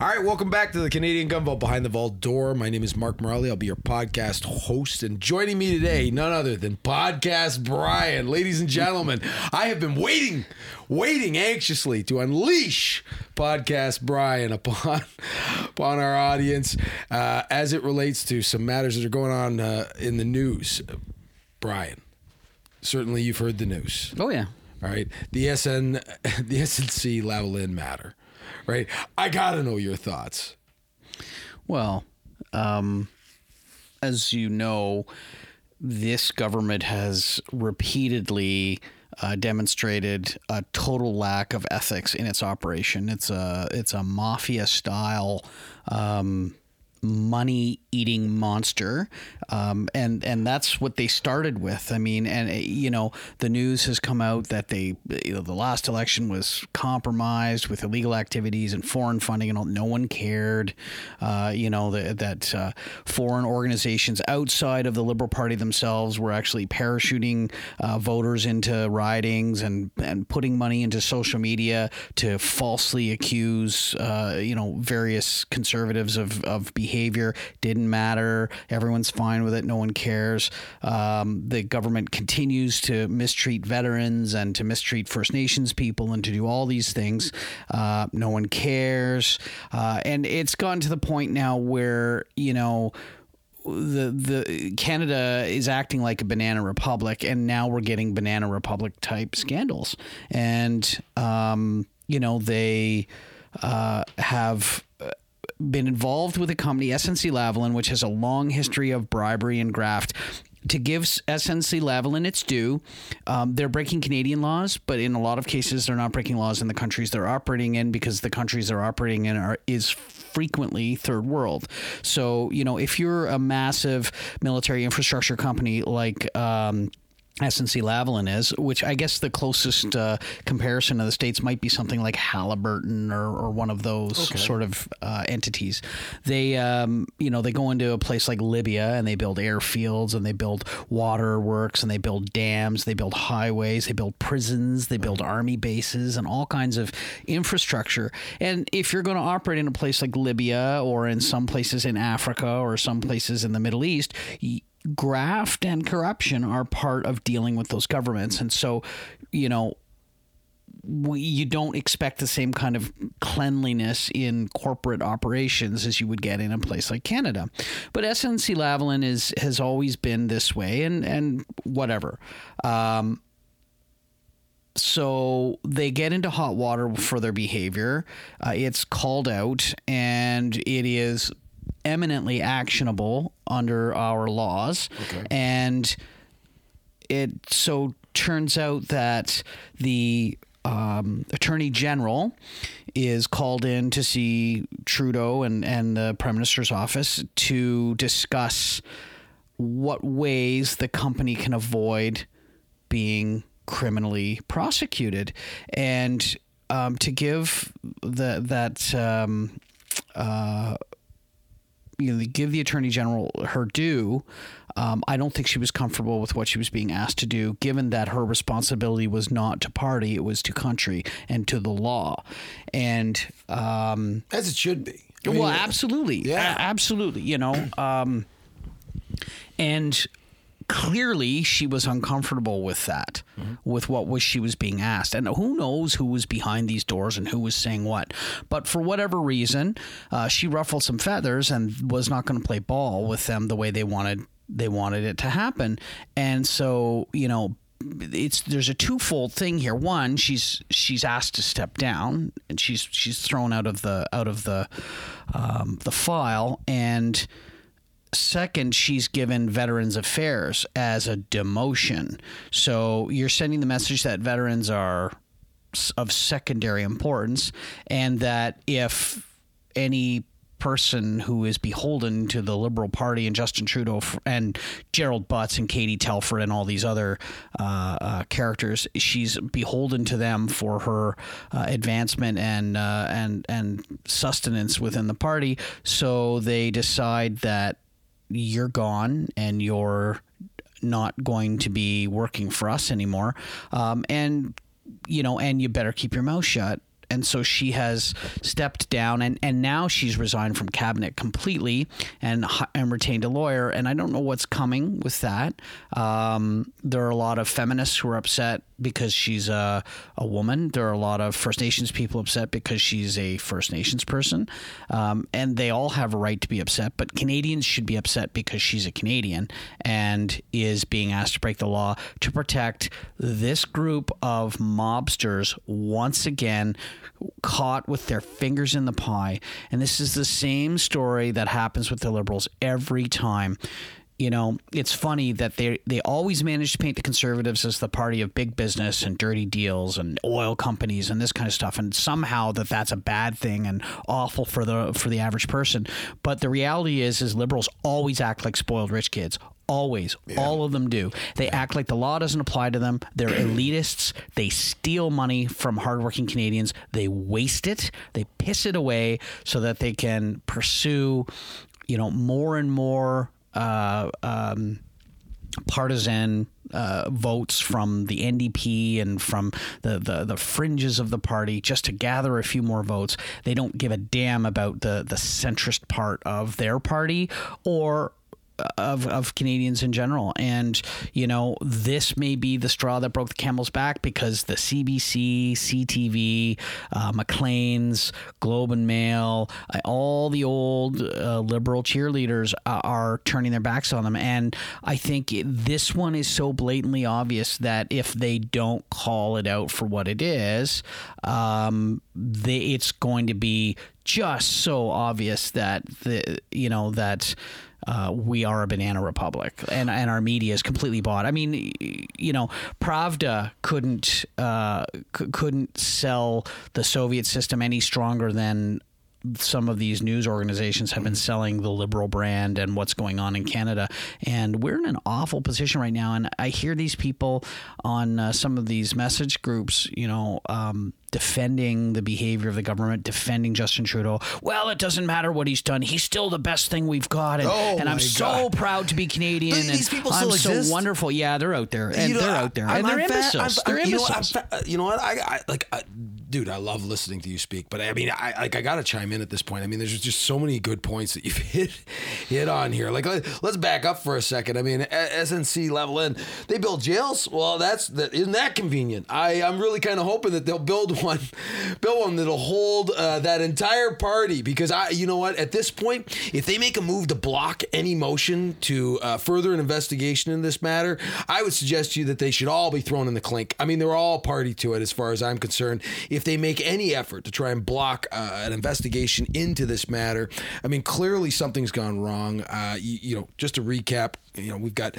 All right, welcome back to the Canadian Gun Vault Behind the Vault Door. My name is Mark Morelli. I'll be your podcast host. And joining me today, none other than Podcast Brian. Ladies and gentlemen, I have been waiting, waiting anxiously to unleash Podcast Brian upon, upon our audience uh, as it relates to some matters that are going on uh, in the news. Brian, certainly you've heard the news. Oh yeah. All right. The SN the SNC Lavalin matter. Right. I gotta know your thoughts. Well, um, as you know, this government has repeatedly uh, demonstrated a total lack of ethics in its operation. It's a it's a mafia style. Um, money eating monster. Um, and and that's what they started with. I mean and uh, you know the news has come out that they you know, the last election was compromised with illegal activities and foreign funding and all, no one cared. Uh, you know the, that uh, foreign organizations outside of the Liberal Party themselves were actually parachuting uh, voters into ridings and and putting money into social media to falsely accuse uh, you know various conservatives of of behavior behavior didn't matter. Everyone's fine with it. No one cares. Um, the government continues to mistreat veterans and to mistreat First Nations people and to do all these things. Uh, no one cares. Uh, and it's gotten to the point now where, you know, the the Canada is acting like a banana republic, and now we're getting banana republic type scandals, and um, you know they uh, have been involved with a company, SNC Lavalin, which has a long history of bribery and graft. To give SNC Lavalin its due, um, they're breaking Canadian laws, but in a lot of cases, they're not breaking laws in the countries they're operating in because the countries they're operating in are is frequently third world. So you know, if you're a massive military infrastructure company like um, SNC Lavalin is, which I guess the closest uh, comparison of the states might be something like Halliburton or, or one of those okay. sort of uh, entities. They, um, you know, they go into a place like Libya and they build airfields and they build waterworks and they build dams, they build highways, they build prisons, they build army bases and all kinds of infrastructure. And if you're going to operate in a place like Libya or in some places in Africa or some places in the Middle East, graft and corruption are part of dealing with those governments. And so, you know, we, you don't expect the same kind of cleanliness in corporate operations as you would get in a place like Canada. But SNC Lavalin is has always been this way, and and whatever. Um, so they get into hot water for their behavior. Uh, it's called out, and it is eminently actionable under our laws. Okay. And it so turns out that the um, attorney general is called in to see Trudeau and, and the prime minister's office to discuss what ways the company can avoid being criminally prosecuted and um, to give the, that um, uh, you know, give the attorney general her due. Um, I don't think she was comfortable with what she was being asked to do, given that her responsibility was not to party; it was to country and to the law, and um, as it should be. I mean, well, absolutely, yeah, a- absolutely. You know, um, and clearly she was uncomfortable with that, mm-hmm. with what was she was being asked, and who knows who was behind these doors and who was saying what. But for whatever reason, uh, she ruffled some feathers and was not going to play ball with them the way they wanted they wanted it to happen, and so you know it's there's a twofold thing here. One, she's she's asked to step down, and she's she's thrown out of the out of the um, the file, and Second, she's given Veterans Affairs as a demotion. So you're sending the message that veterans are of secondary importance and that if any person who is beholden to the Liberal Party and Justin Trudeau and Gerald Butts and Katie Telford and all these other uh, uh, characters. She's beholden to them for her uh, advancement and uh, and and sustenance within the party. So they decide that you're gone and you're not going to be working for us anymore. Um, and, you know, and you better keep your mouth shut and so she has stepped down, and, and now she's resigned from cabinet completely and and retained a lawyer. And I don't know what's coming with that. Um, there are a lot of feminists who are upset because she's a, a woman. There are a lot of First Nations people upset because she's a First Nations person. Um, and they all have a right to be upset, but Canadians should be upset because she's a Canadian and is being asked to break the law to protect this group of mobsters once again caught with their fingers in the pie. And this is the same story that happens with the Liberals every time you know, it's funny that they they always manage to paint the conservatives as the party of big business and dirty deals and oil companies and this kind of stuff, and somehow that that's a bad thing and awful for the for the average person. But the reality is, is liberals always act like spoiled rich kids. Always, yeah. all of them do. They act like the law doesn't apply to them. They're elitists. They steal money from hardworking Canadians. They waste it. They piss it away so that they can pursue, you know, more and more uh, um, partisan uh, votes from the NDP and from the, the, the fringes of the party just to gather a few more votes. They don't give a damn about the the centrist part of their party or of, of Canadians in general. And, you know, this may be the straw that broke the camel's back because the CBC, CTV, uh, Maclean's, Globe and Mail, uh, all the old uh, liberal cheerleaders are, are turning their backs on them. And I think this one is so blatantly obvious that if they don't call it out for what it is, um, they, it's going to be just so obvious that the you know that uh, we are a banana republic, and and our media is completely bought. I mean, you know, Pravda couldn't uh, c- couldn't sell the Soviet system any stronger than some of these news organizations have been selling the liberal brand and what's going on in Canada. And we're in an awful position right now. And I hear these people on uh, some of these message groups, you know, um, defending the behavior of the government, defending Justin Trudeau. Well, it doesn't matter what he's done; he's still the best thing we've got, and, oh and I'm so God. proud to be Canadian. But these people I'm so exist? wonderful. Yeah, they're out there, and You know, they're out there, I'm- and they're I'm fa- imbeciles. I'm- they're you know fa- you know what? I, I like, I, dude. I love listening to you speak, but I mean, I like, I gotta chime in at this point. I mean, there's just so many good points that you've hit hit on here. Like, let, us back up for a second. I mean, SNC Lavalin, they build jails. Well, that's that isn't that convenient? I I'm really kind of hoping that they'll build one, build one that'll hold uh, that entire party because I, you know what? At this point, if they make a move to block any motion to uh, further an investigation in this matter, I would suggest to you that they should all be thrown in the clink. I mean, they're all party to it as far as I'm concerned. If they make any effort to try and block uh, an investigation into this matter, I mean, clearly something's gone wrong. Uh, you, you know, just to recap, you know, we've got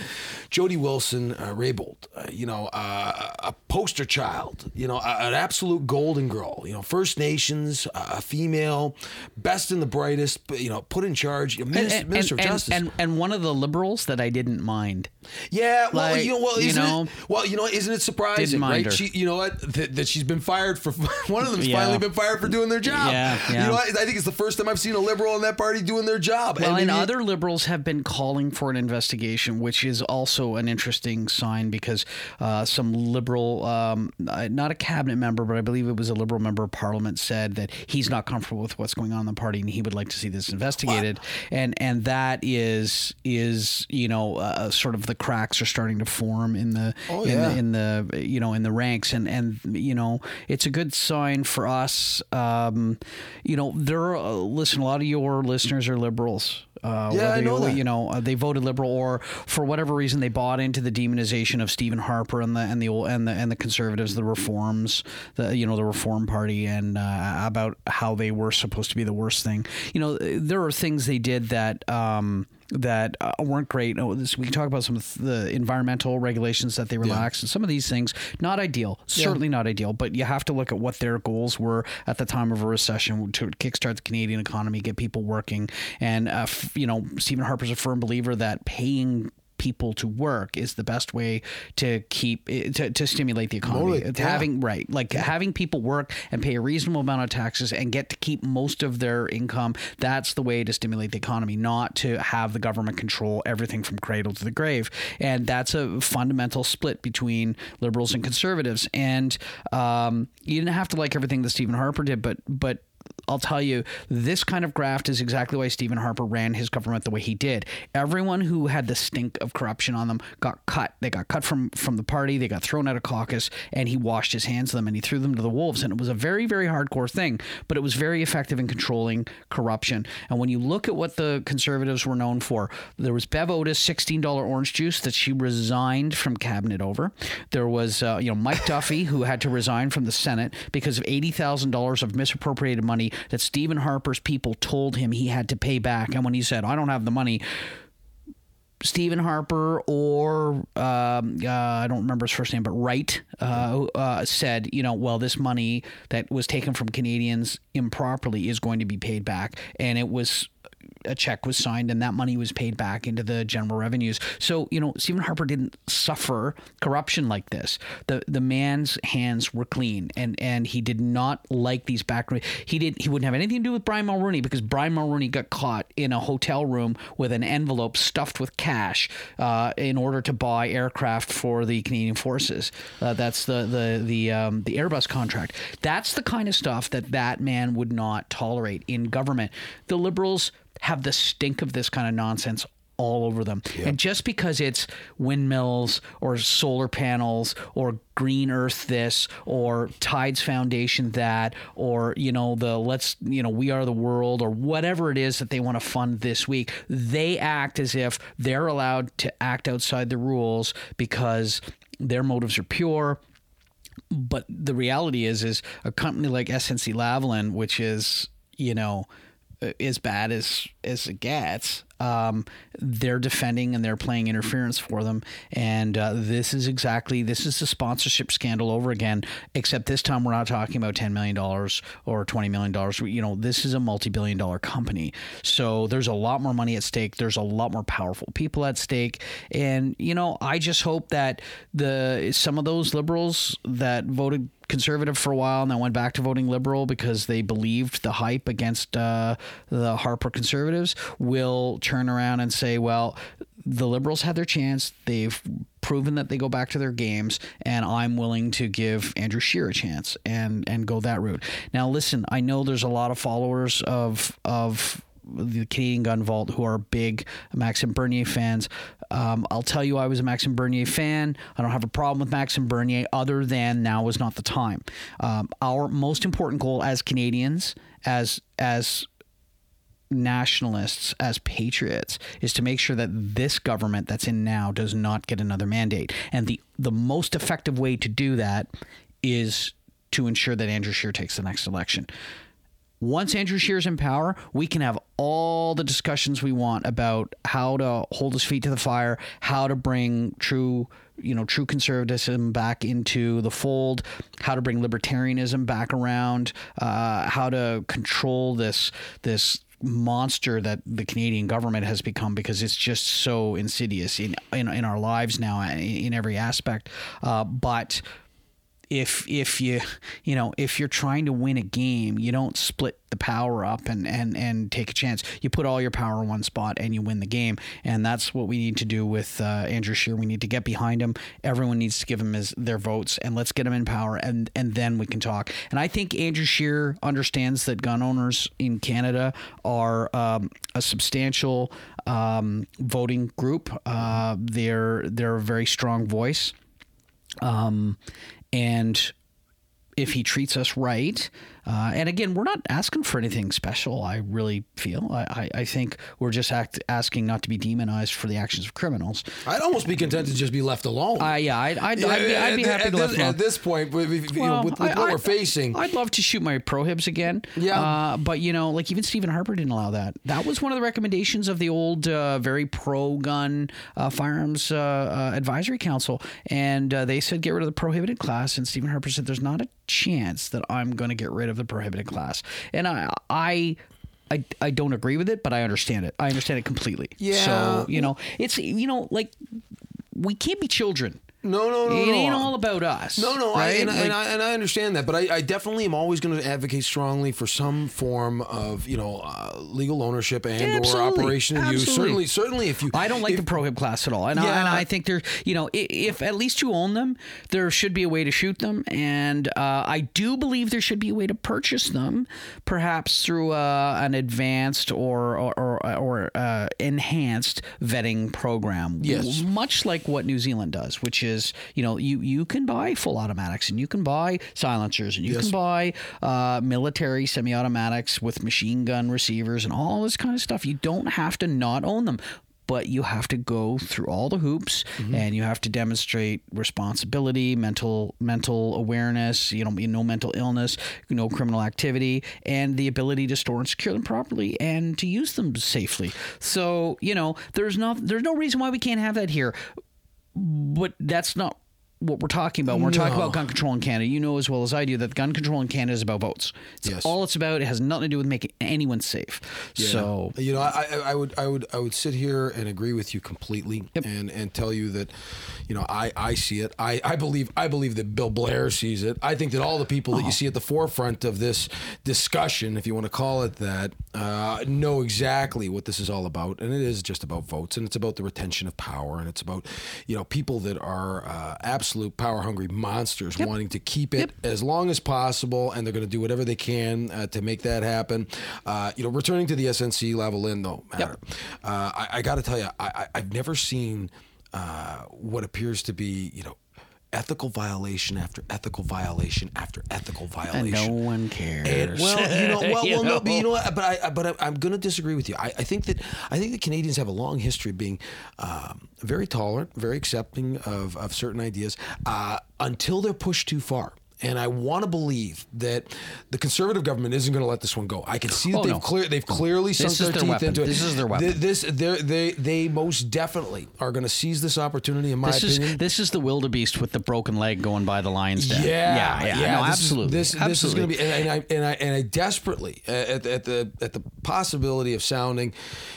Jody Wilson, uh, Raybould, uh, you know, uh, a poster child, you know, a- an absolute golden girl, you know, First Nations, uh, a female, best and the brightest, but, you know, put in charge, you know, Minister, Minister of and, Justice. and and one of the liberals that I didn't mind. Yeah, well, Like, you know, well, you isn't know, it, well, you know, isn't it surprising, didn't mind right? her. She, you know what, that, that she's been fired for one of them's Yeah. finally been fired for doing their job. Yeah, You know, what? I think it's the first time I've seen a liberal in that party doing their job. Well, and, maybe- other liberals have been calling for an investigation, which is also an interesting sign because uh, some liberal, um, uh, not a cabinet member, but I believe it was a liberal member of parliament, said that he's not comfortable with what's going on in the party and he would like to see this investigated. And and that is is you know uh, sort of the cracks are starting to form in the Oh, in, yeah. the, in the you know in the ranks and and you know it's a good sign for us. Um, you know, there are uh, listen. A lot of your listeners are liberals. Uh, Yeah, I know you, that. you know uh, they voted liberal or for whatever reason they bought into the demonization of Stephen Harper and the and the old, and the and the conservatives, the reforms, the you know the Reform Party, and uh, about how they were supposed to be the worst thing. You know, there are things they did that. Um, that uh, weren't great. Oh, this, we can talk about some of the environmental regulations that they relaxed, and some of these things not ideal, certainly not ideal. But you have to look at what their goals were at the time of a recession to kickstart the Canadian economy, get people working, and uh, f- you know Stephen Harper's a firm believer that paying people to work is the best way to keep to, to stimulate the economy. Yeah. having right, like having people work and pay a reasonable amount of taxes and get to keep most of their income. That's the way to stimulate the economy, not to have the government control everything from cradle to the grave. And that's a fundamental split between liberals and conservatives. And um, you didn't have to like everything that Stephen Harper did, but but I'll tell you, this kind of graft is exactly why Stephen Harper ran his government the way he did. Everyone who had the stink of corruption on them got cut. They got cut from from the party. They got thrown out of caucus, and he washed his hands of them and he threw them to the wolves. And it was a very very hardcore thing, but it was very effective in controlling corruption. And when you look at what the conservatives were known for, there was Bev Oda's sixteen dollar orange juice that she resigned from cabinet over. There was uh, you know Mike Duffy who had to resign from the Senate because of eighty thousand dollars of misappropriated money that Stephen Harper's people told him he had to pay back. And when he said, I don't have the money, Stephen Harper or um, uh, I don't remember his first name, but Wright uh, uh, said, you know, well, this money that was taken from Canadians improperly is going to be paid back, and it was a check was signed and that money was paid back into the general revenues. So, you know, Stephen Harper didn't suffer corruption like this. The the man's hands were clean and and he did not like these back he did he wouldn't have anything to do with Brian Mulroney because Brian Mulroney got caught in a hotel room with an envelope stuffed with cash uh, in order to buy aircraft for the Canadian forces. Uh, that's the the the um, the Airbus contract. That's the kind of stuff that that man would not tolerate in government. The liberals have the stink of this kind of nonsense all over them. Yep. And just because it's windmills or solar panels or green earth this or tides foundation that or you know the let's you know we are the world or whatever it is that they want to fund this week they act as if they're allowed to act outside the rules because their motives are pure but the reality is is a company like SNC Lavalin which is you know as bad as as it gets um, they're defending and they're playing interference for them. And uh, this is exactly this is the sponsorship scandal over again. Except this time we're not talking about ten million dollars or twenty million dollars. You know, this is a multi-billion dollar company, so there's a lot more money at stake. There's a lot more powerful people at stake, and you know, I just hope that the some of those liberals that voted conservative for a while and then went back to voting liberal because they believed the hype against uh, the Harper conservatives will turn around and say, well, the liberals had their chance. They've proven that they go back to their games, and I'm willing to give Andrew Scheer a chance and and go that route. Now, listen, I know there's a lot of followers of of the Canadian Gun Vault who are big Maxime Bernier fans. Um, I'll tell you, I was a Maxime Bernier fan. I don't have a problem with Maxime Bernier, other than now is not the time. Um, our most important goal as Canadians, as as nationalists, as patriots, is to make sure that this government that's in now does not get another mandate. And the the most effective way to do that is to ensure that Andrew Scheer takes the next election once Andrew Scheer's in power, we can have all the discussions we want about how to hold his feet to the fire, how to bring true, you know, true conservatism back into the fold, how to bring libertarianism back around, uh, how to control this this monster that the Canadian government has become because it's just so insidious in in, in our lives now in, in every aspect. Uh, but if if you you know if you're trying to win a game you don't split the power up and and and take a chance. You put all your power in one spot and you win the game. And that's what we need to do with uh, Andrew Scheer. We need to get behind him. Everyone needs to give him his their votes and let's get him in power and and then we can talk. And I think Andrew Scheer understands that gun owners in Canada are um, a substantial um, voting group. Uh, they're they're a very strong voice. Um, and if he treats us right, uh, and again, we're not asking for anything special. I really feel. I, I, think we're just act, asking not to be demonized for the actions of criminals. I'd almost be content to just be left alone. Uh, yeah, I'd, I'd, I'd, be, I'd be happy at to this, left alone. At this point, with, with, well, know, with, with I, what we're facing, I'd love to shoot my prohibs again. Yeah, uh, but you know, like even Stephen Harper didn't allow that. That was one of the recommendations of the old, uh, very pro-gun uh, firearms uh, advisory council, and they said get rid of the prohibited class. And Stephen Harper said there's not a chance that I'm going to get rid of the prohibited class. And I, I I, I don't agree with it, but I understand it. I understand it completely. Yeah. So you know, it's you know like we can't be children. No, no, no, It no. ain't all about us. No, no, I, right? and, and, Like- I, and I understand that, but I, I definitely am always going to advocate strongly for some form of you know uh, legal ownership and Yeah, or operation and use. Certainly, certainly, if you I don't like if, the prohib class at all, and, I, and I think there, you know, i- if at least you own them, there should be a way to shoot them, and uh, I do believe there should be a way to purchase them, perhaps through uh, an advanced or or or, or uh, enhanced vetting program. Yes. much like what New Zealand does, which is you know you you can buy full automatics and you can buy silencers and you Yes. can buy uh, military semi-automatics with machine gun receivers and all this kind of stuff. You don't have to not own them. But you have to go through all the hoops, Mm-hmm. and you have to demonstrate responsibility, mental mental awareness. You know, no mental illness, no criminal activity, and the ability to store and secure them properly and to use them safely. So you know, there's not there's no reason why we can't have that here but that's not what we're talking about. When we're talking about gun control in Canada. You know as well as I do that gun control in Canada is about votes. It's Yes. all it's about. It has nothing to do with making anyone safe. So you know, I, I would I would I would sit here and agree with you completely, and and tell you that, you know, I I see it. I I believe I believe that Bill Blair sees it. I think that all the people that you see at the forefront of this discussion, if you want to call it that, uh, know exactly what this is all about, and it is just about votes, and it's about the retention of power, and it's about, you know, people that are uh, absolute power hungry monsters wanting to keep it as long as possible, and they're going to do whatever they can uh, to make that happen. Uh, you know, returning to the SNC Lavalin though matter. Uh, I, I got to tell you, I, I, I've never seen uh, what appears to be, you know. Ethical violation after ethical violation after ethical and violation. no one cares. And, well, you know, well, You well, no, but you know? know what? But I, but I, I'm going to disagree with you. I, I think that I think the Canadians have a long history of being um, very tolerant, very accepting of, of certain ideas uh, until they're pushed too far. And I want to believe that the conservative government isn't going to let this one go. I can see that Oh, they've no. clear they've clearly sunk their their teeth weapon. into it. This is their weapon. Th- This they they most definitely are going to seize this opportunity. In my This opinion, is this is the wildebeest with the broken leg going by the lion's den. yeah, yeah, yeah. no, this is- absolutely. this this is going to be, and, and I and I and I desperately at, at the at the possibility of sounding,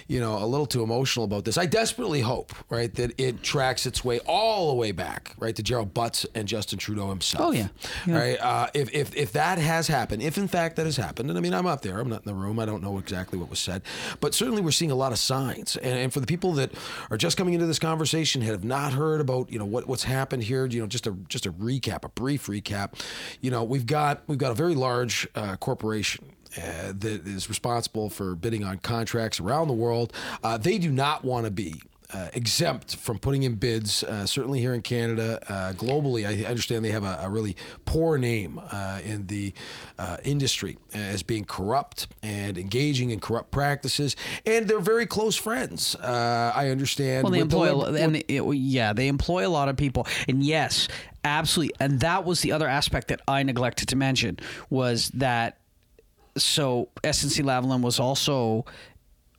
you know, a little too emotional about this. I desperately hope, right, that it tracks its way all the way back, right, to Gerald Butts and Justin Trudeau himself. Oh, yeah. Yeah. Right. Uh, if if if that has happened, if in fact that has happened, and I mean I'm up there, I'm not in the room, I don't know exactly what was said, but certainly we're seeing a lot of signs. And, and for the people that are just coming into this conversation, have not heard about you know what what's happened here, you know, just a just a recap, a brief recap. You know, we've got we've got a very large uh, corporation. Uh, that is responsible for bidding on contracts around the world. Uh, they do not want to be uh, exempt from putting in bids, uh, certainly here in Canada. Uh, globally, I understand they have a, a really poor name uh, in the uh, industry as being corrupt and engaging in corrupt practices, and they're very close friends. Uh, I understand. Well, they the employ, a and it, yeah, they employ a lot of people, and yes, absolutely. And that was the other aspect that I neglected to mention was that. So SNC Lavalin was also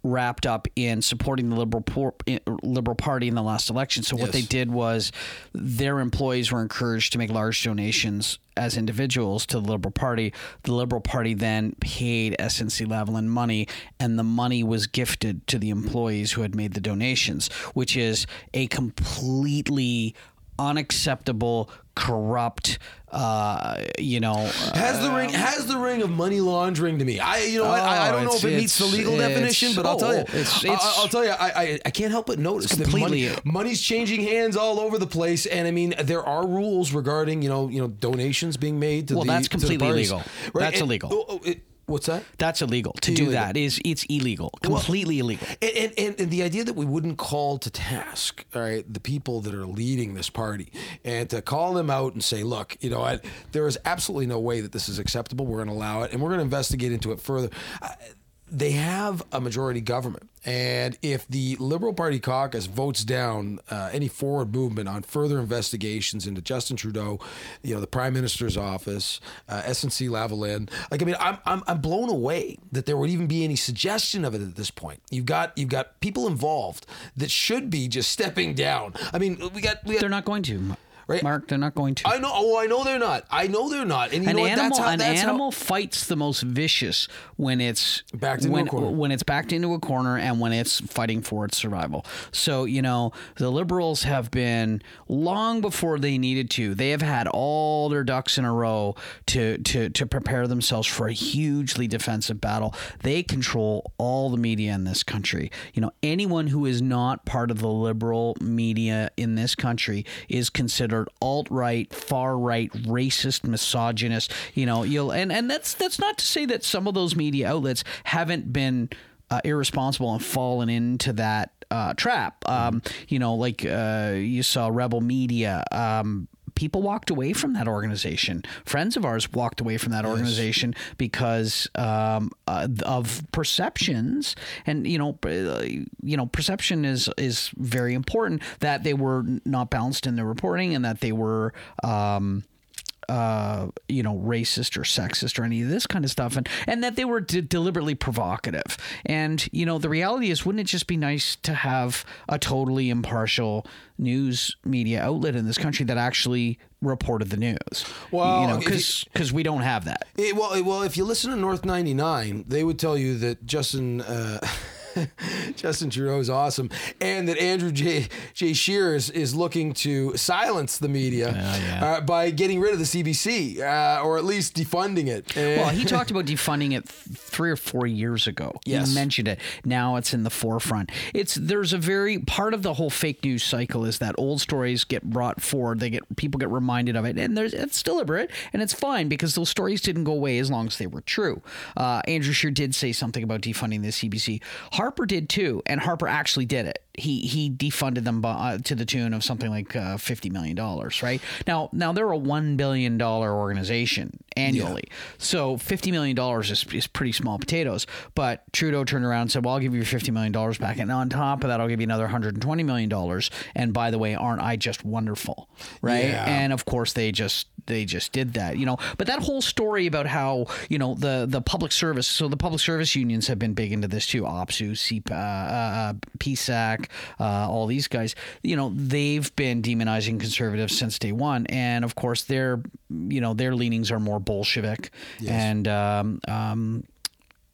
wrapped up in supporting the liberal por- eh, liberal party in the last election. So what they did was their employees were encouraged to make large donations as individuals to the liberal party. The liberal party then paid SNC Lavalin money, and the money was gifted to the employees who had made the donations, which is a completely unacceptable, corrupt, uh, you know, Has the ring has the ring of money laundering to me? I you know what I, I don't Oh, know if it meets the legal definition, but I'll tell you, oh, it's- I, I'll tell you, I, I I can't help but notice that completely- money, money's changing hands all over the place, and I mean there are rules regarding you know you know donations being made to Well, the that's the completely parties. illegal. Right? That's And- illegal. oh, it- what's that? that's illegal. To do that is it's illegal, completely illegal. And, and, and, the idea that we wouldn't call to task, all right, the people that are leading this party and to call them out and say, look, you know what, there is absolutely no way that this is acceptable. We're going to allow it and we're going to investigate into it further. Uh, they have a majority government. And if the Liberal Party caucus votes down uh, any forward movement on further investigations into Justin Trudeau, you know, the Prime Minister's office, uh, SNC Lavalin, like I mean, I'm, I'm I'm blown away that there would even be any suggestion of it at this point. You've got you've got people involved that should be just stepping down. I mean, we got we got They're not going to. Right. Mark, they're not going to. I know. Oh, I know they're not. I know they're not. And you an know what? animal, That's how. an That's how- animal fights the most vicious when it's Backed into when, a corner. when it's backed into a corner and when it's fighting for its survival. So you know the liberals have been long before they needed to. They have had all their ducks in a row to to to prepare themselves for a hugely defensive battle. They control all the media in this country. You know anyone who is not part of the liberal media in this country is considered alt right, far right, racist, misogynist. You know, you'll and and that's that's not to say that some of those media outlets haven't been uh, irresponsible and fallen into that uh, trap. Um, you know, like uh, you saw Rebel Media. Um, people walked away from that organization. Friends of ours walked away from that organization because um, uh, of perceptions, and you know, uh, you know, perception is is very important. That they were not balanced in their reporting, and that they were. Um, uh, you know, racist or sexist or any of this kind of stuff, and and that they were de- deliberately provocative. And you know, the reality is, wouldn't it just be nice to have a totally impartial news media outlet in this country that actually reported the news? Well, you know, because we don't have that. It, well, it- well, if you listen to North 99, they would tell you that Justin uh, Justin Trudeau is awesome, and that Andrew J. J. Scheer is, is looking to silence the media uh, by getting rid of the CBC uh, or at least defunding it. Well, he talked about defunding it three or four years ago. Yes. He mentioned it. Now it's in the forefront. It's there's a very part of the whole fake news cycle is that old stories get brought forward. They get people get reminded of it, and there's it's deliberate and it's fine because those stories didn't go away as long as they were true. Uh, Andrew Scheer did say something about defunding the CBC. Harper did too, and Harper actually did it. He he defunded them by, uh, to the tune of something like uh, fifty million dollars. Right now, now they're a one billion dollar organization annually. So fifty million dollars is, is pretty small potatoes. But Trudeau turned around and said, "Well, I'll give you fifty million dollars back, and on top of that, I'll give you another hundred and twenty million dollars." And by the way, aren't I just wonderful, right? Yeah. And of course, they just they just did that, you know. But that whole story about how you know the the public service. So the public service unions have been big into this too. OPSEU, CP, uh, uh, Uh, all these guys. You know, they've been demonizing conservatives since day one, and of course, their you know their leanings are more Bolshevik, and um, um,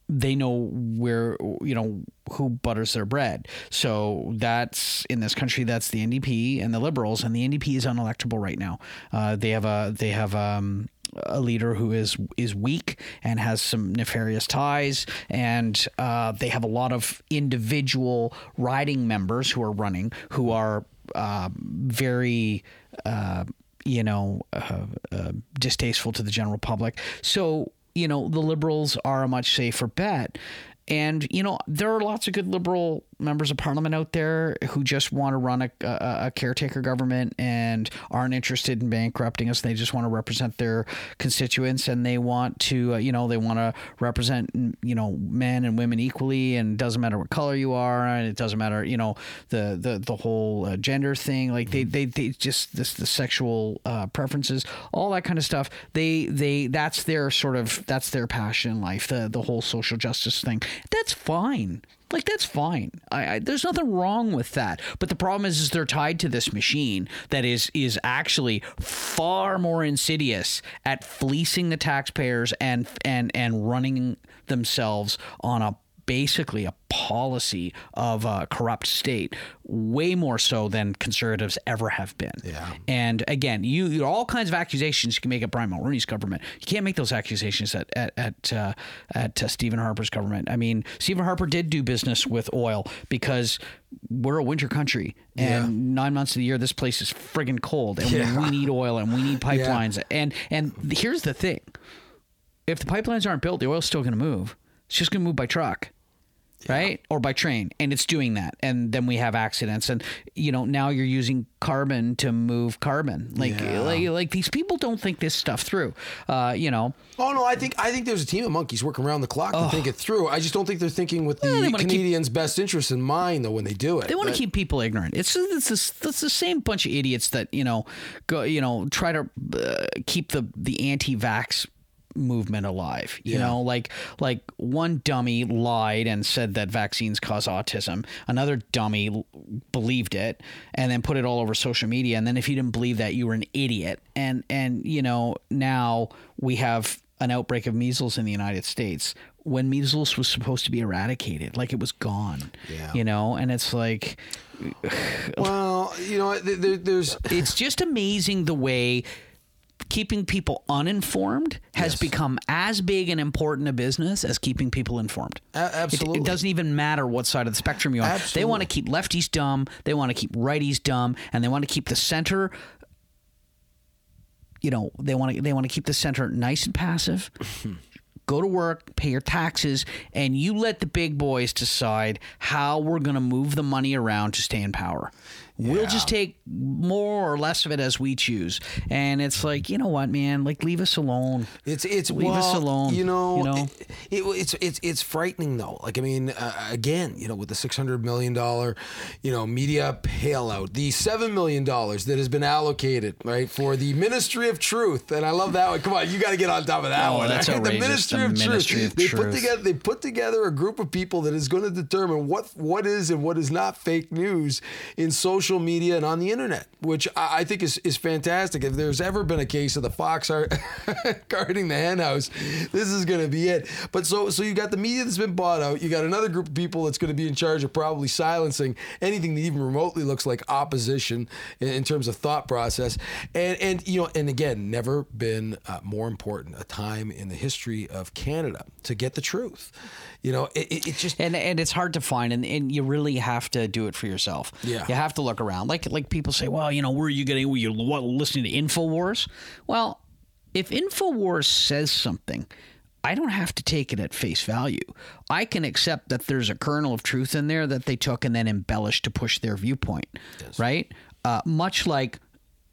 they know where you know who butters their bread. So that's in this country. That's the NDP and the Liberals, and the NDP is unelectable right now. Uh, they have a they have um, a leader who is is weak and has some nefarious ties, and uh, they have a lot of individual riding members who are running who are uh, very. Uh, you know, uh, uh, distasteful to the general public. So you know, the liberals are a much safer bet. And, you know, there are lots of good liberal members of parliament out there who just want to run a, a, a caretaker government and aren't interested in bankrupting us. They just want to represent their constituents and they want to, uh, you know, they want to represent, you know, men and women equally. And it doesn't matter what color you are. And it doesn't matter, you know, the, the, the whole uh, gender thing. Like they, they, they just, this, the sexual uh, preferences, all that kind of stuff. They, they, that's their sort of, that's their passion in life, the, the whole social justice thing. That's fine. Like that's fine. I, I, there's nothing wrong with that. But the problem is, is they're tied to this machine that is is actually far more insidious at fleecing the taxpayers and and and running themselves on a basically a policy of a corrupt state, way more so than conservatives ever have been. Yeah. And again, you, you all kinds of accusations you can make at Brian Mulroney's government. You can't make those accusations at at at, uh, at uh, Stephen Harper's government. I mean, Stephen Harper did do business with oil because we're a winter country, and nine months of the year this place is friggin' cold, and Yeah. we need oil and we need pipelines. And and here's the thing: if the pipelines aren't built, the oil's still going to move. It's just going to move by truck right or by train and it's doing that and then we have accidents and you know now you're using carbon to move carbon like Yeah. like, like these people don't think this stuff through uh you know Oh no, I think I think there's a team of monkeys working around the clock to think it through. I just don't think they're thinking with the wanna keep- Canadians' best interests in mind, though. When they do it, they want to keep people ignorant. It's it's this, it's the same bunch of idiots that you know go you know try to uh, keep the the anti-vax movement alive. You Yeah. know, like like one dummy lied and said that vaccines cause autism. Another dummy believed it and then put it all over social media. And then if you didn't believe that, you were an idiot. And and you know now we have an outbreak of measles in the United States when measles was supposed to be eradicated, like it was gone. Yeah. You know, and it's like Well, you know, there, there- there's it's just amazing the way keeping people uninformed has Yes. become as big and important a business as keeping people informed. A- It- absolutely. It, doesn't even matter what side of the spectrum you're on. They want to keep lefties dumb, they want to keep righties dumb, and they want to keep the center you know, they want to they want to keep the center nice and passive. Go to work, pay your taxes, and you let the big boys decide how we're going to move the money around to stay in power. We'll just take more or less of it as we choose. And it's like, you know what, man? Like, leave us alone. It's it's Leave well, us alone, You know, you know? It, it- it's it's it's frightening though. Like I mean, uh, again, you know, with the six hundred million dollar, you know, media bailout, the seven million dollars that has been allocated right for the Ministry of Truth, and I love that one. Come on, you got to get on top of that Oh, one. that's right? The. Ministry The of Ministry Truth. of they put together they put together a group of people that is going to determine what what is and what is not fake news in social media and on the internet, which I, I think is is fantastic. If there's ever been a case of the fox are guarding the henhouse, this is going to be it. But so so you got the media that's been bought out. You got another group of people that's going to be in charge of probably silencing anything that even remotely looks like opposition in, in terms of thought process. And and you know and again, never been uh, more important a time in the history of Canada to get the truth. You know, it, it, it just and and it's hard to find and, and you really have to do it for yourself Yeah. you have to look around like like people say well you know where are you getting were you what, listening to infowars well if infowars says something I don't have to take it at face value. I can accept that there's a kernel of truth in there that they took and then embellished to push their viewpoint, right? Uh, much like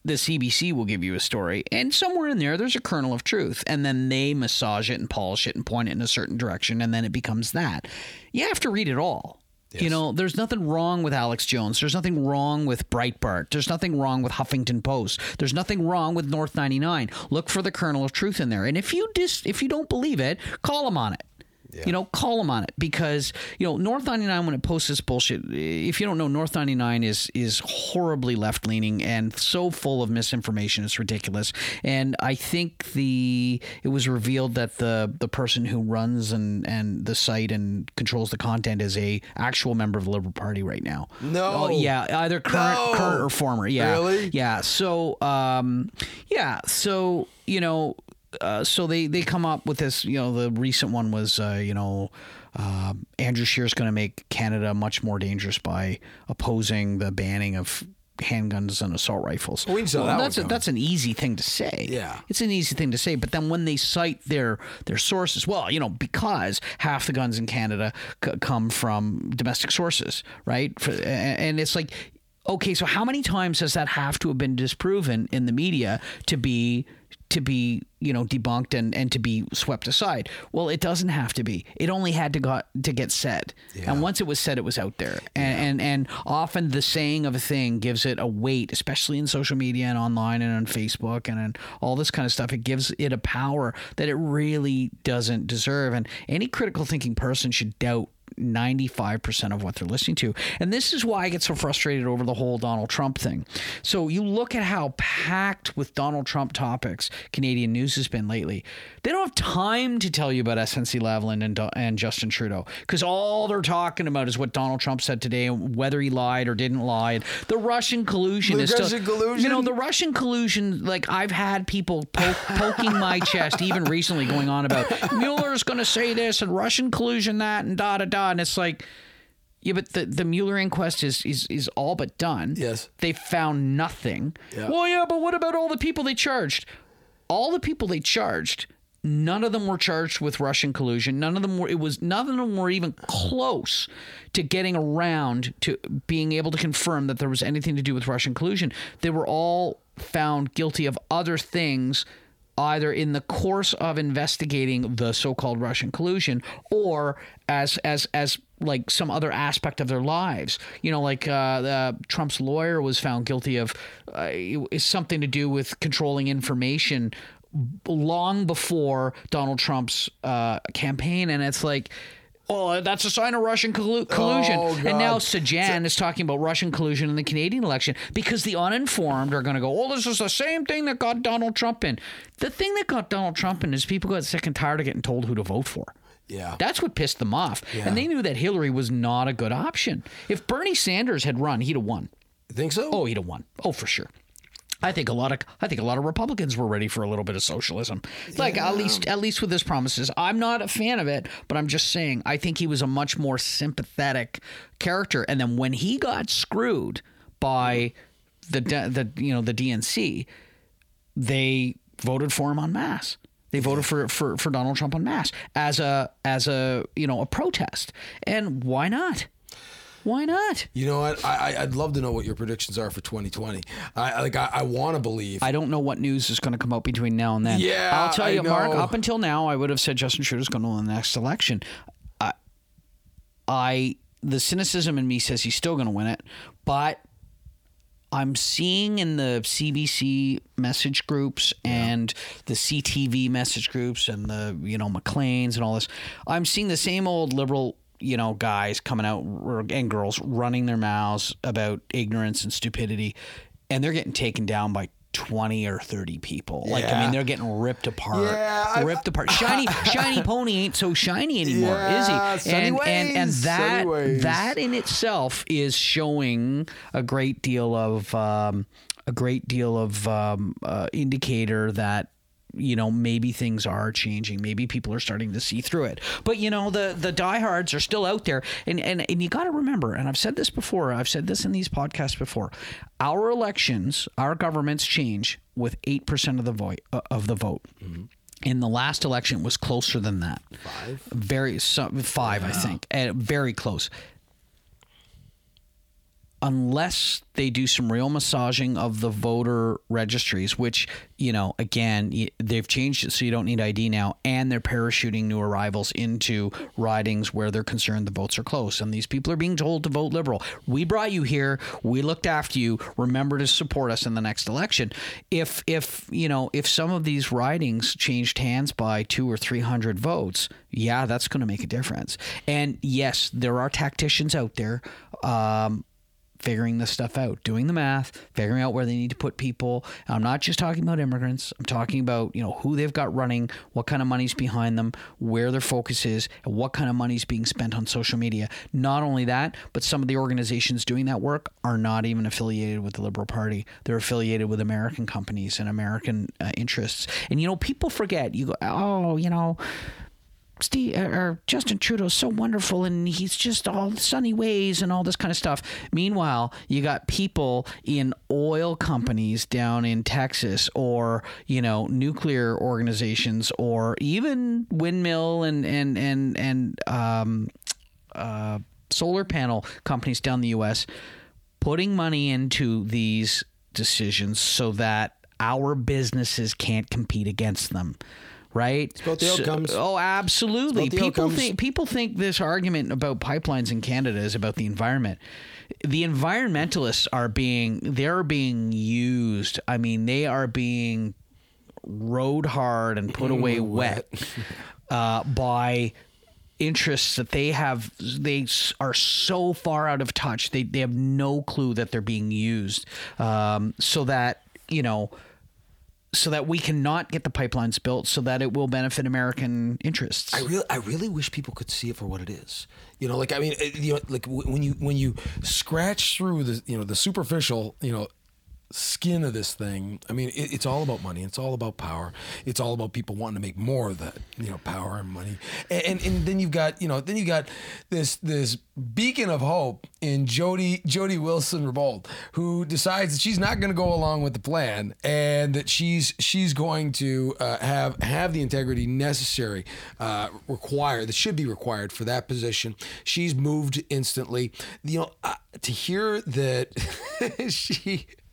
the CBC will give you a story, and somewhere in there, there's a kernel of truth, and then they massage it and polish it and point it in a certain direction, and then it becomes that. You have to read it all. You know, there's nothing wrong with Alex Jones. There's nothing wrong with Breitbart. There's nothing wrong with Huffington Post. There's nothing wrong with North 99. Look for the kernel of truth in there. And if you dis- if you don't believe it, call them on it. You know, call them on it because you know North 99 when it posts this bullshit. If you don't know, North 99 is is horribly left leaning and so full of misinformation. It's ridiculous. And I think the it was revealed that the the person who runs and and the site and controls the content is a actual member of the Liberal Party right now. No. Oh, yeah, either current No. current or former. Yeah, Really? yeah. So, um, yeah. So you know, uh, so they they come up with this. You know, the recent one was, uh, you know. Uh, Andrew Scheer's going to make Canada much more dangerous by opposing the banning of handguns and assault rifles. We saw that that's a, that's an easy thing to say. Yeah. it's an easy thing to say. But then when they cite their their sources, well, you know, because half the guns in Canada c- come from domestic sources, right? For, and it's like, okay, so how many times does that have to have been disproven in the media to be to be you know debunked and and to be swept aside? Well, it doesn't have to be. It only had to got to get said, and once it was said, it was out there. And, and and often the saying of a thing gives it a weight, especially in social media and online and on Facebook and, and all this kind of stuff. It gives it a power that it really doesn't deserve. And any critical thinking person should doubt 95% of what they're listening to. And this is why I get so frustrated over the whole Donald Trump thing. So you look at how packed with Donald Trump topics Canadian news has been lately. They don't have time to tell you about SNC Lavalin and, and Justin Trudeau because all they're talking about is what Donald Trump said today and whether he lied or didn't lie. The Russian collusion The is Russian still, collusion? You know, the Russian collusion, like I've had people poke, poking my chest even recently going on about Mueller's going to say this and Russian collusion that and da da da. And it's like, yeah, but the, the Mueller inquest is, is is all but done. Yes. They found nothing. Yeah. Well, yeah, but what about all the people they charged? All the people they charged, none of them were charged with Russian collusion. None of them were it was none of them were even close to getting around to being able to confirm that there was anything to do with Russian collusion. They were all found guilty of other things either in the course of investigating the so-called Russian collusion or as as as like some other aspect of their lives. You know, like uh, uh, Trump's lawyer was found guilty of uh, something to do with controlling information long before Donald Trump's uh, campaign, and it's like. Oh, that's a sign of Russian collu- oh, collusion. Oh, and now. Sajjan is talking about Russian collusion in the Canadian election because the uninformed are going to go, oh, this is the same thing that got Donald Trump in. The thing that got Donald Trump in is people got sick and tired of getting told who to vote for. Yeah. That's what pissed them off. And they knew that Hillary was not a good option. If Bernie Sanders had run, he'd have won. You Think so? Oh, he'd have won. Oh, for sure. I think a lot of I think a lot of Republicans were ready for a little bit of socialism. Like at least at least with his promises. I'm not a fan of it, but I'm just saying I think he was a much more sympathetic character. And then when he got screwed by the the you know the DNC, they voted for him on mass. They voted for, for, for Donald Trump on mass as a as a you know a protest. And why not? Why not? You know what? I, I- I'd love to know what your predictions are for 2020. I like. I, I want to believe. I don't know what news is going to come out between now and then. Yeah, I'll tell you, Mark. Up until now, I would have said Justin Trudeau's going to win the next election. I, I, the cynicism in me says he's still going to win it, but I'm seeing in the CBC message groups and the CTV message groups and the you know Maclean's and all this. I'm seeing the same old liberal you know guys coming out and girls running their mouths about ignorance and stupidity, and they're getting taken down by. 20 or 30 people. Like, I mean, they're getting ripped apart. Yeah, I- ripped apart. Shiny, shiny pony ain't so shiny anymore, Yeah, is he? and, and, and that, that in itself is showing a great deal of um, a great deal of um, uh, indicator that you know maybe things are changing. Maybe people are starting to see through it. But you know the the diehards are still out there. And and, and you got to remember and i've said this before i've said this in these podcasts before our elections our governments change with 8% uh, of the vote of the vote. In the last election was closer than that. Five? Very some, five i think. And very close unless they do some real massaging of the voter registries, which, you know, again, they've changed it so you don't need ID now, and they're parachuting new arrivals into ridings where they're concerned the votes are close. And these people are being told to vote liberal. We brought you here. We looked after you. Remember to support us in the next election. If, if, you know, if some of these ridings changed hands by two or 300 votes, yeah, that's going to make a difference. And yes, there are tacticians out there. Um, figuring this stuff out, doing the math, figuring out where they need to put people. I'm not just talking about immigrants. I'm talking about, you know, who they've got running, what kind of money's behind them, where their focus is, and what kind of money's being spent on social media. Not only that, but some of the organizations doing that work are not even affiliated with the Liberal Party. They're affiliated with American companies and American uh, interests. And you know, people forget. You go, "Oh, you know, Steve or Justin Trudeau's so wonderful and he's just all sunny ways and all this kind of stuff. Meanwhile, you got people in oil companies down in Texas or, you know, nuclear organizations or even windmill and and and and um, uh, solar panel companies down the US putting money into these decisions so that our businesses can't compete against them. Right? about the So- outcomes. oh, absolutely. People outcomes. think people think this argument about pipelines in Canada is about the environment. The environmentalists are being they're being used. I mean, they are being rode hard and put away wet uh, by interests that they have they are so far out of touch they, they have no clue that they're being used um, so that you know so that we cannot get the pipelines built so that it will benefit american interests I really, I really wish people could see it for what it is. You know, like I mean, you know, like when you when you scratch through the you know the superficial you know skin of this thing. I mean, it, it's all about money. It's all about power. It's all about people wanting to make more of that you know power and money. And and, and then you've got you know then you got this this beacon of hope in Jody Jody Wilson-Raybould, who decides that she's not going to go along with the plan and that she's she's going to uh, have have the integrity necessary, uh, required that should be required for that position. She's moved instantly. You know, uh, to hear that she.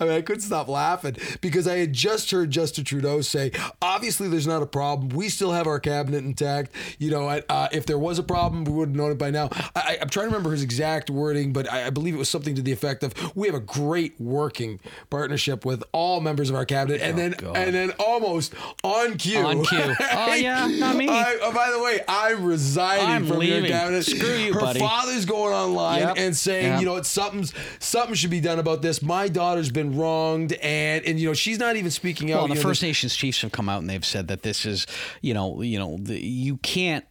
I mean, I couldn't stop laughing because I had just heard Justin Trudeau say, obviously, there's not a problem. We still have our cabinet intact. You know, uh, if there was a problem, we would have known it by now. I, am trying to remember his exact wording, but I, I, believe it was something to the effect of, "We have a great working partnership with all members of our cabinet," and oh, then God. and then almost on cue, on cue. oh yeah, not me. I, oh, by the way, I'm resigning I'm from leaving. your cabinet. Screw you, Her buddy. father's going online yep. and saying, yep. you know, what, something's something should be done about this. My daughter's been wronged, and and you know, she's not even speaking out. Well, the know, First Nations chiefs have come out and they've said that this is, you know, you know, the, you can't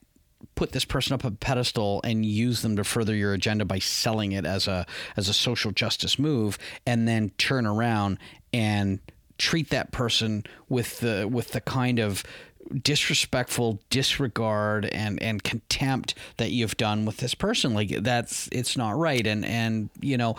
put this person up a pedestal and use them to further your agenda by selling it as a as a social justice move and then turn around and treat that person with the with the kind of disrespectful disregard and and contempt that you've done with this person like that's it's not right and and you know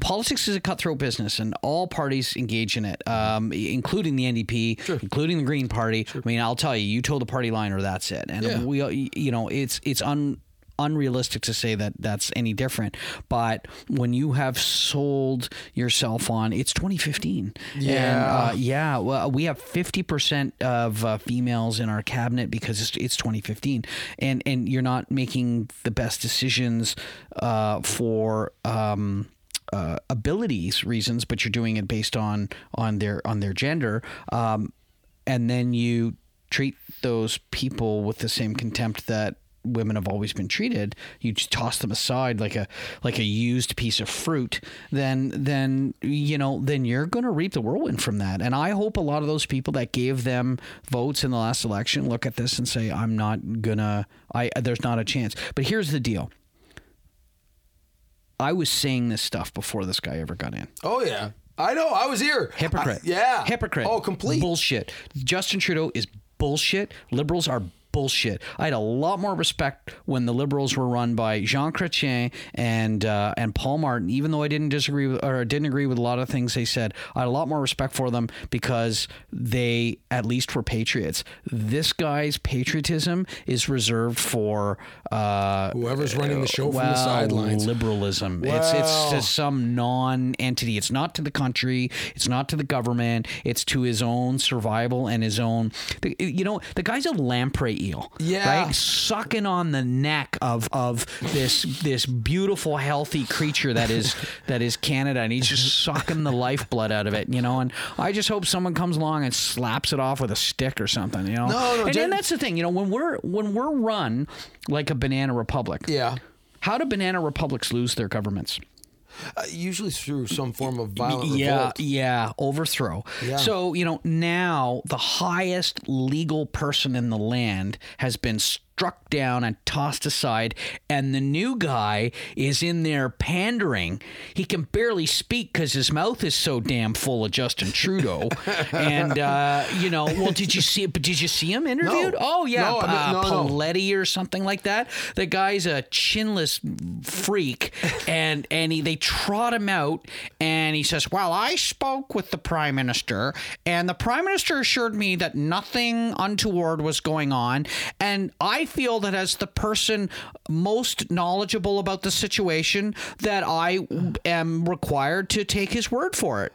politics is a cutthroat business and all parties engage in it um, including the NDP sure. including the Green Party sure. I mean I'll tell you you told the party line or that's it and yeah. we you know it's it's un unrealistic to say that that's any different. But when you have sold yourself on, it's 2015. Yeah. And, uh, yeah. Well, we have 50% of uh, females in our cabinet because it's, it's 2015. And, and you're not making the best decisions uh, for. Um, uh, abilities reasons, but you're doing it based on on their on their gender, um, and then you treat those people with the same contempt that women have always been treated, you just toss them aside like a like a used piece of fruit, then then you know then you're going to reap the whirlwind from that. And I hope a lot of those people that gave them votes in the last election look at this and say, I'm not gonna. I there's not a chance. But here's the deal. I was saying this stuff before this guy ever got in. Oh yeah. I know. I was here. Hypocrite. I, yeah. Hypocrite. Oh, complete. Bullshit. Justin Trudeau is bullshit. Liberals are bullshit. I had a lot more respect when the Liberals were run by Jean Chrétien and uh, and Paul Martin, even though I didn't disagree with, or didn't agree with a lot of things they said. I had a lot more respect for them because they at least were patriots. This guy's patriotism is reserved for uh, whoever's running the show well, from the sidelines. Liberalism. Well. It's it's to some non-entity. It's not to the country. It's not to the government. It's to his own survival and his own. You know, the guy's a lamprey eel. Yeah. Right? Sucking on the neck of of this this beautiful, healthy creature that is that is Canada, and he's just sucking the lifeblood out of it, you know. And I just hope someone comes along and slaps it off with a stick or something, you know. No, no, and, and that's the thing, you know, when we're when we're run like a banana republic. Yeah. How do banana republics lose their governments? Uh, usually through some form of violent yeah, revolt. Yeah, overthrow. Yeah. So, you know, now the highest legal person in the land has been struck down and tossed aside, and the new guy is in there pandering. He can barely speak because his mouth is so damn full of Justin Trudeau. and uh, you know, well, did you see? But did you see him interviewed? No. Oh yeah, no, uh, no, no. Or something like that. The guy's a chinless freak, and and he they trot him out, and he says, "Well, I spoke with the prime minister, and the prime minister assured me that nothing untoward was going on, and I." Feel that as the person most knowledgeable about the situation, that I am required to take his word for it.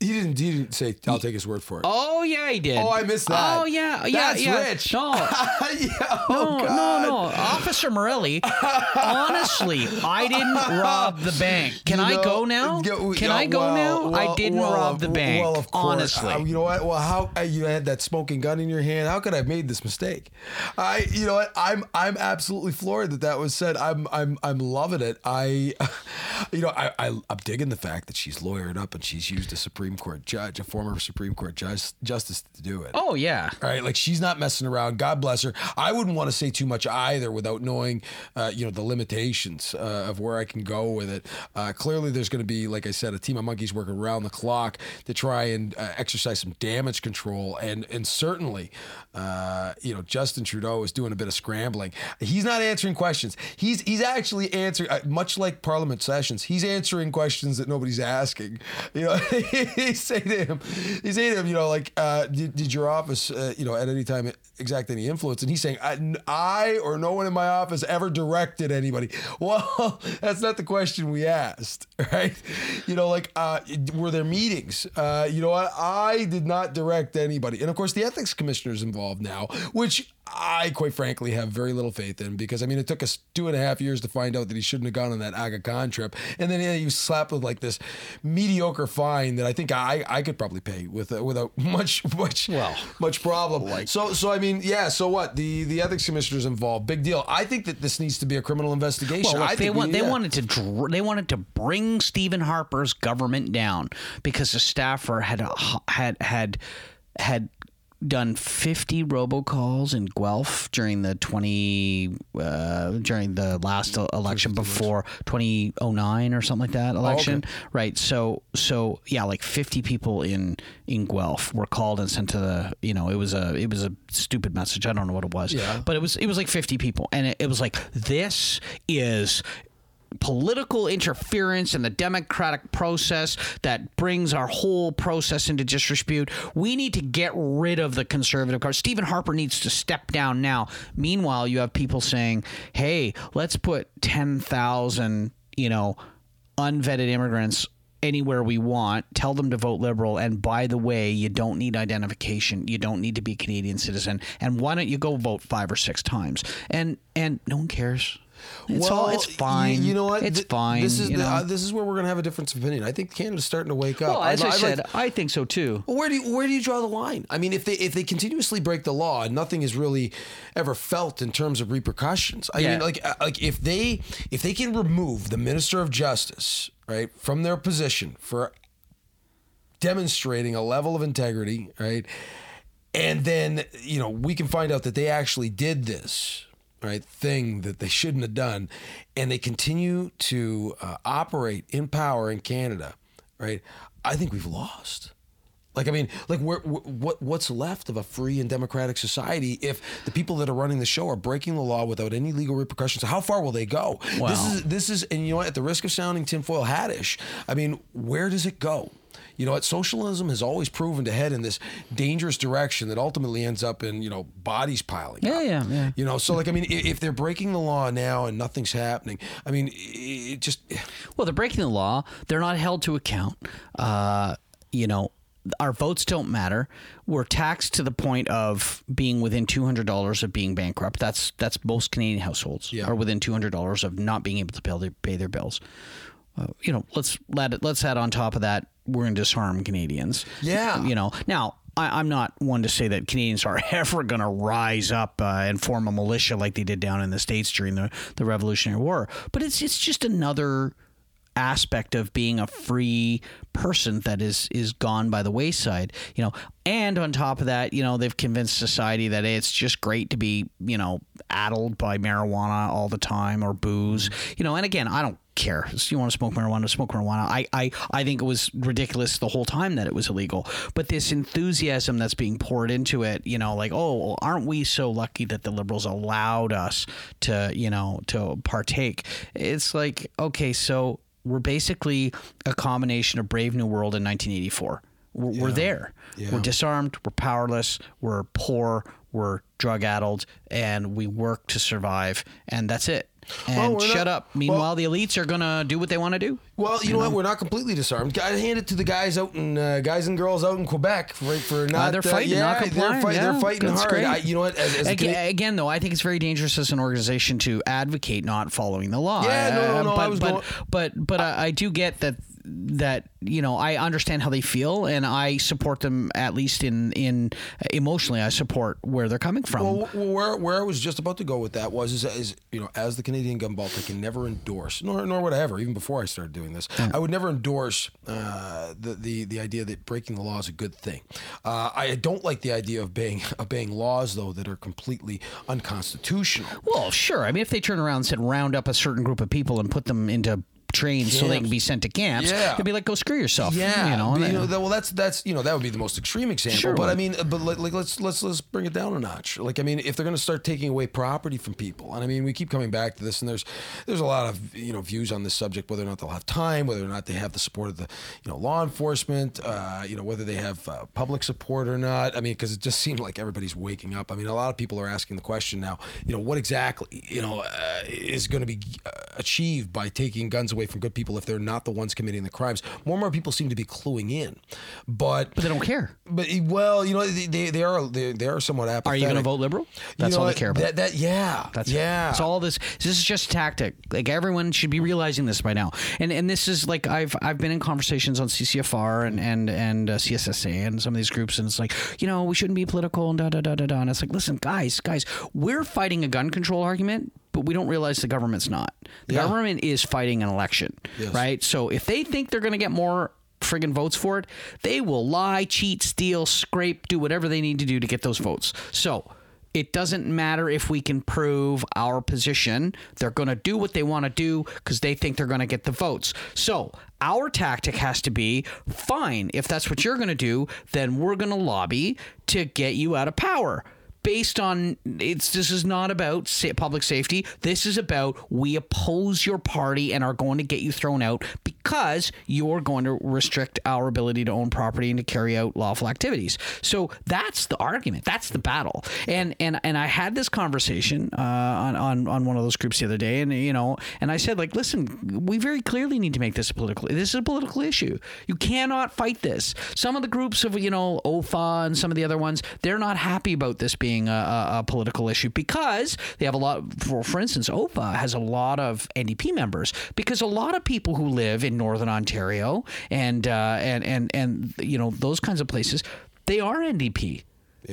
He didn't. He didn't say. I'll take his word for it. Oh yeah, he did. Oh, I missed that. Oh yeah, yeah, That's yeah. rich. No, yeah, oh, no, God. no, no. Officer Morelli. honestly, I didn't rob the bank. Can You I go now? yeah, Can yeah, I go well, now? I didn't well, rob the bank. Well, of course. honestly. Uh, you know what? Well, how uh, you had that smoking gun in your hand? How could I have made this mistake? I, you know what? I'm, I'm absolutely floored that that was said. I'm, I'm, I'm loving it. I, you know, I, I, I'm digging the fact that she's lawyered up and she's used a Supreme Court judge, a former Supreme Court judge, justice to do it. oh yeah. Right, like she's not messing around. God bless her. I wouldn't want to say too much either without knowing, uh, you know, the limitations uh, of where I can go with it. Uh, clearly, there's going to be, like I said, a team of monkeys working around the clock to try and uh, exercise some damage control, and and certainly, uh, you know, Justin Trudeau is doing a bit of scrambling. He's not answering questions. He's he's actually answering, uh, much like Parliament sessions. He's answering questions that nobody's asking. You know, they say to him, they say to him, you know, like, uh, did, did your office, uh, you know, at any time exact any influence? And he's saying, I, I or no one in my office ever directed anybody. Well, that's not the question we asked, right? You know, like, uh, were there meetings? Uh, you know what? I did not direct anybody. And of course, the ethics commissioner is involved now, which I quite frankly have very little faith in because I mean it took us two and a half years to find out that he shouldn't have gone on that Aga Khan trip, and then he was slapped with like this mediocre fine that I think I, I could probably pay with uh, without much much Well, much problem. Like, so so I mean yeah. So what the the ethics commissioner's involved. Big deal. I think that this needs to be a criminal investigation. Well, look, they want we, they yeah. wanted to dr- they wanted to bring Stephen Harper's government down because the staffer had had had had done 50 robocalls in Guelph during the 20 uh, during the last election before 2009 or something like that election right? So so yeah like 50 people in in Guelph were called and sent to the you know it was a it was a stupid message. I don't know what it was. Yeah. but it was it was like 50 people. And it, it was like this is political interference in the democratic process that brings our whole process into disrepute. We need to get rid of the conservative card. Stephen Harper needs to step down now. Meanwhile, you have people saying, "Hey, let's put 10,000, you know, unvetted immigrants anywhere we want. Tell them to vote liberal. And by the way, you don't need identification. You don't need to be a Canadian citizen. And why don't you go vote five or six times? And and no one cares. It's all. It's fine. You, know what? It's Th- fine. This is you the, uh, this is where we're gonna have a difference of opinion. I think Canada's starting to wake up. well, as I, I'd like- said, I think so too. Where do you, where do you draw the line? I mean, if they if they continuously break the law and nothing is really ever felt in terms of repercussions, I Yeah. mean, like uh, like if they if they can remove the minister of justice right from their position for demonstrating a level of integrity, right, and then you know we can find out that they actually did this right thing that they shouldn't have done, and they continue to uh, operate in power in Canada, right? I think we've lost. Like I mean, like where, what what's left of a free and democratic society if the people that are running the show are breaking the law without any legal repercussions? How far will they go? Wow. This is this is, and you know what? At the risk of sounding tinfoil hattish, I mean, where does it go? You know what? Socialism has always proven to head in this dangerous direction that ultimately ends up in you know bodies piling Yeah, up. yeah, yeah. You know, so like I mean, if they're breaking the law now and nothing's happening, I mean, it just Well, they're breaking the law. They're not held to account. Uh, you know, our votes don't matter. We're taxed to the point of being within two hundred dollars of being bankrupt. That's that's most Canadian households Yeah. are within two hundred dollars of not being able to pay their, pay their bills. Uh, you know, let's let it, let's add on top of that, we're going to disarm Canadians. Yeah. you know, now. I, I'm not one to say that Canadians are ever going to rise up uh, and form a militia like they did down in the states during the, the Revolutionary War, but it's it's just another aspect of being a free person that is is gone by the wayside you know? And on top of that you know they've convinced society that it's just great to be you know addled by marijuana all the time or booze. Mm-hmm. You know and again i don't care. If you want to smoke marijuana smoke marijuana. I, I i think it was ridiculous the whole time that it was illegal. But this enthusiasm that's being poured into it you know like oh well, aren't we so lucky that the liberals allowed us to you know to partake? It's like okay so we're basically a combination of Brave New World and 1984. We're, we're there. We're disarmed. We're powerless. We're poor. We're drug addled, and we work to survive. And that's it. And shut not- up. Meanwhile, the elites are gonna do what they want to do. Well, you know what? We're not completely disarmed. I hand it to the guys out in uh, guys and girls out in Quebec for, for not. they're fighting, yeah, not they're, complying. fight- Yeah, they're fighting hard. great. I, you know what? As, as Again, Cana- again, though, I think it's very dangerous as an organization to advocate not following the law. Yeah, no, no, Uh, no, But but, going- but but I, I do get that that you know I understand how they feel and I support them at least in in emotionally. I support where they're coming from. Well, where where I was just about to go with that was is, is you know as the Canadian Gun Vault, I can never endorse, nor nor would I ever, even before I started doing this, I would never endorse uh, the, the the idea that breaking the law is a good thing. Uh, I don't like the idea of obeying obeying laws though that are completely unconstitutional. Well, sure. I mean, if they turn around and said round up a certain group of people and put them into trained so they can be sent to camps. Yeah. They'd be like, go screw yourself. Yeah, you know. you know, that- well, that's that's you know that would be the most extreme example. Sure but I mean, but like, like let's let's let's bring it down a notch. Like I mean, if they're going to start taking away property from people, and I mean, we keep coming back to this, and there's there's a lot of you know views on this subject, whether or not they'll have time, whether or not they have the support of the you know law enforcement, uh, you know whether they have uh, public support or not. I mean, because it just seems like everybody's waking up. I mean, a lot of people are asking the question now. You know, what exactly you know uh, is going to be uh, achieved by taking guns away from good people if they're not the ones committing the crimes? More and more people seem to be cluing in, but but they don't care. but well, you know, they, they, they are they, they are somewhat apathetic. Are you going to vote liberal? That's You know all they care about. That, that yeah, That's yeah. It's all this. This is just a tactic. Like everyone should be realizing this by now. And and this is like I've I've been in conversations on CCFR and and and uh, CSSA and some of these groups, and it's like you know we shouldn't be political and da da da da da. And it's like listen, guys, guys, we're fighting a gun control argument. But we don't realize the government's not. The Yeah. government is fighting an election, Yes. right? So if they think they're going to get more friggin' votes for it, they will lie, cheat, steal, scrape, do whatever they need to do to get those votes. So it doesn't matter if we can prove our position. They're going to do what they want to do because they think they're going to get the votes. So our tactic has to be fine. If that's what you're going to do, then we're going to lobby to get you out of power based on it's this is not about public safety. This is about we oppose your party and are going to get you thrown out because you're going to restrict our ability to own property and to carry out lawful activities. So that's the argument. That's the battle. And and and I had this conversation uh, on, on on one of those groups the other day and you know and I said like listen we very clearly need to make this a political this is a political issue. You cannot fight this. Some of the groups of you know OFA and some of the other ones they're not happy about this being a, a, a political issue because they have a lot for for instance OPA has a lot of NDP members because a lot of people who live in northern Ontario and uh, and and and you know those kinds of places they are NDP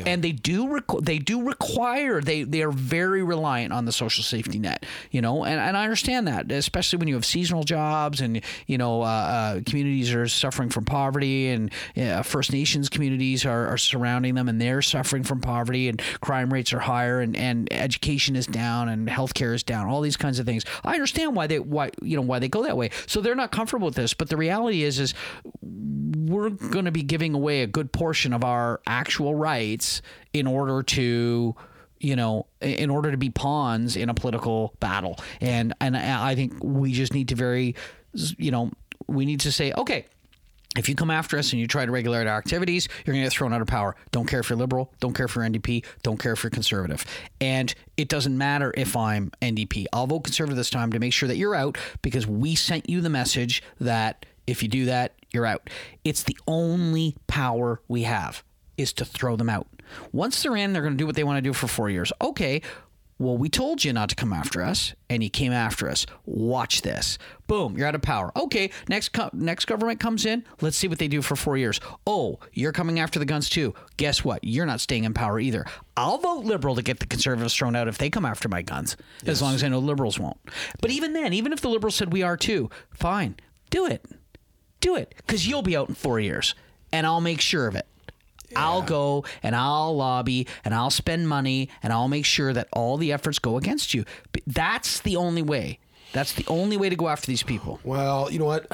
and they do requ- they do require they they are very reliant on the social safety net you know? And, and I understand that especially when you have seasonal jobs and you know uh, uh, communities are suffering from poverty and uh, First Nations communities are, are surrounding them and they're suffering from poverty and crime rates are higher and, and education is down and healthcare is down all these kinds of things. I understand why they why you know why they go that way. So they're not comfortable with this but the reality is is we're going to be giving away a good portion of our actual rights in order to you know in order to be pawns in a political battle and and I think we just need to very you know we need to say okay if you come after us and you try to regulate our activities, you're going to get thrown out of power. Don't care if you're liberal. Don't care if you're NDP. Don't care if you're conservative. And it doesn't matter if I'm NDP. I'll vote conservative this time to make sure that you're out because we sent you the message that if you do that, you're out. It's the only power we have is to throw them out. Once they're in, they're going to do what they want to do for four years. Okay. Well, we told you not to come after us, and you came after us. Watch this. Boom, you're out of power. Okay, next co- next government comes in. Let's see what they do for four years. Oh, you're coming after the guns too. Guess what? You're not staying in power either. I'll vote liberal to get the conservatives thrown out if they come after my guns, as long as I know liberals won't. But even then, even if the liberals said we are too, fine, do it, do it, because you'll be out in four years, and I'll make sure of it. I'll go and I'll lobby and I'll spend money and I'll make sure that all the efforts go against you. But that's the only way. That's the only way to go after these people. Well, you know what?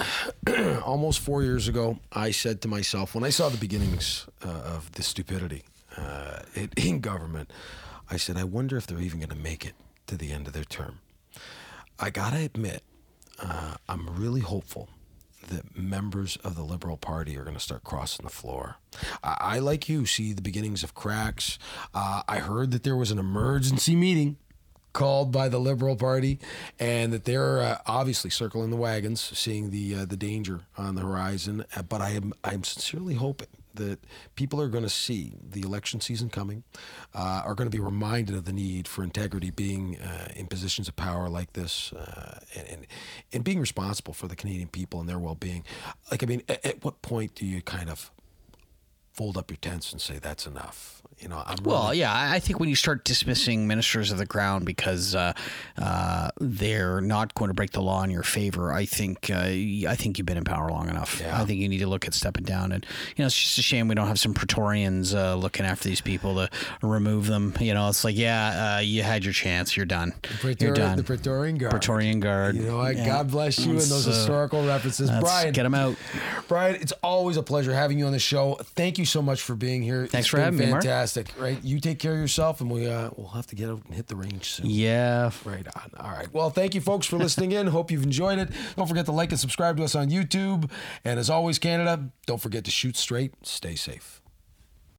Almost four years ago, I said to myself when I saw the beginnings uh, of the stupidity uh, in, in government, I said, I wonder if they're even going to make it to the end of their term. I gotta admit, uh, I'm really hopeful that members of the Liberal Party are going to start crossing the floor. I, I, like you, see the beginnings of cracks. Uh, I heard that there was an emergency meeting called by the Liberal Party, and that they're uh, obviously circling the wagons, seeing the uh, the danger on the horizon. Uh, But I am I'm sincerely hoping that people are going to see the election season coming, uh, are going to be reminded of the need for integrity, being uh, in positions of power like this, uh, and, and and being responsible for the Canadian people and their well being. Like I mean, at, at what point do you kind of fold up your tents and say that's enough. You know, I'm Well, really- yeah, I I think when you start dismissing ministers of the crown because uh, uh, they're not going to break the law in your favor, I think uh, I think you've been in power long enough. Yeah. I think you need to look at stepping down, and you know, it's just a shame we don't have some Praetorians uh, looking after these people to remove them. You know, it's like, yeah, uh, you had your chance, you're done, you're done. the Praetorian Guard. Praetorian Guard. You know what? Yeah. God bless you and those uh, historical references. Brian, get them out. Brian, it's always a pleasure having you on the show. Thank you so much for being here. Thanks It's for been having me, Mark. Fantastic. Right, you take care of yourself, and we uh, we'll have to get out and hit the range soon. Yeah. Right on. All right. Well, thank you, folks, for listening in. Hope you've enjoyed it. Don't forget to like and subscribe to us on YouTube. And as always, Canada, don't forget to shoot straight. Stay safe.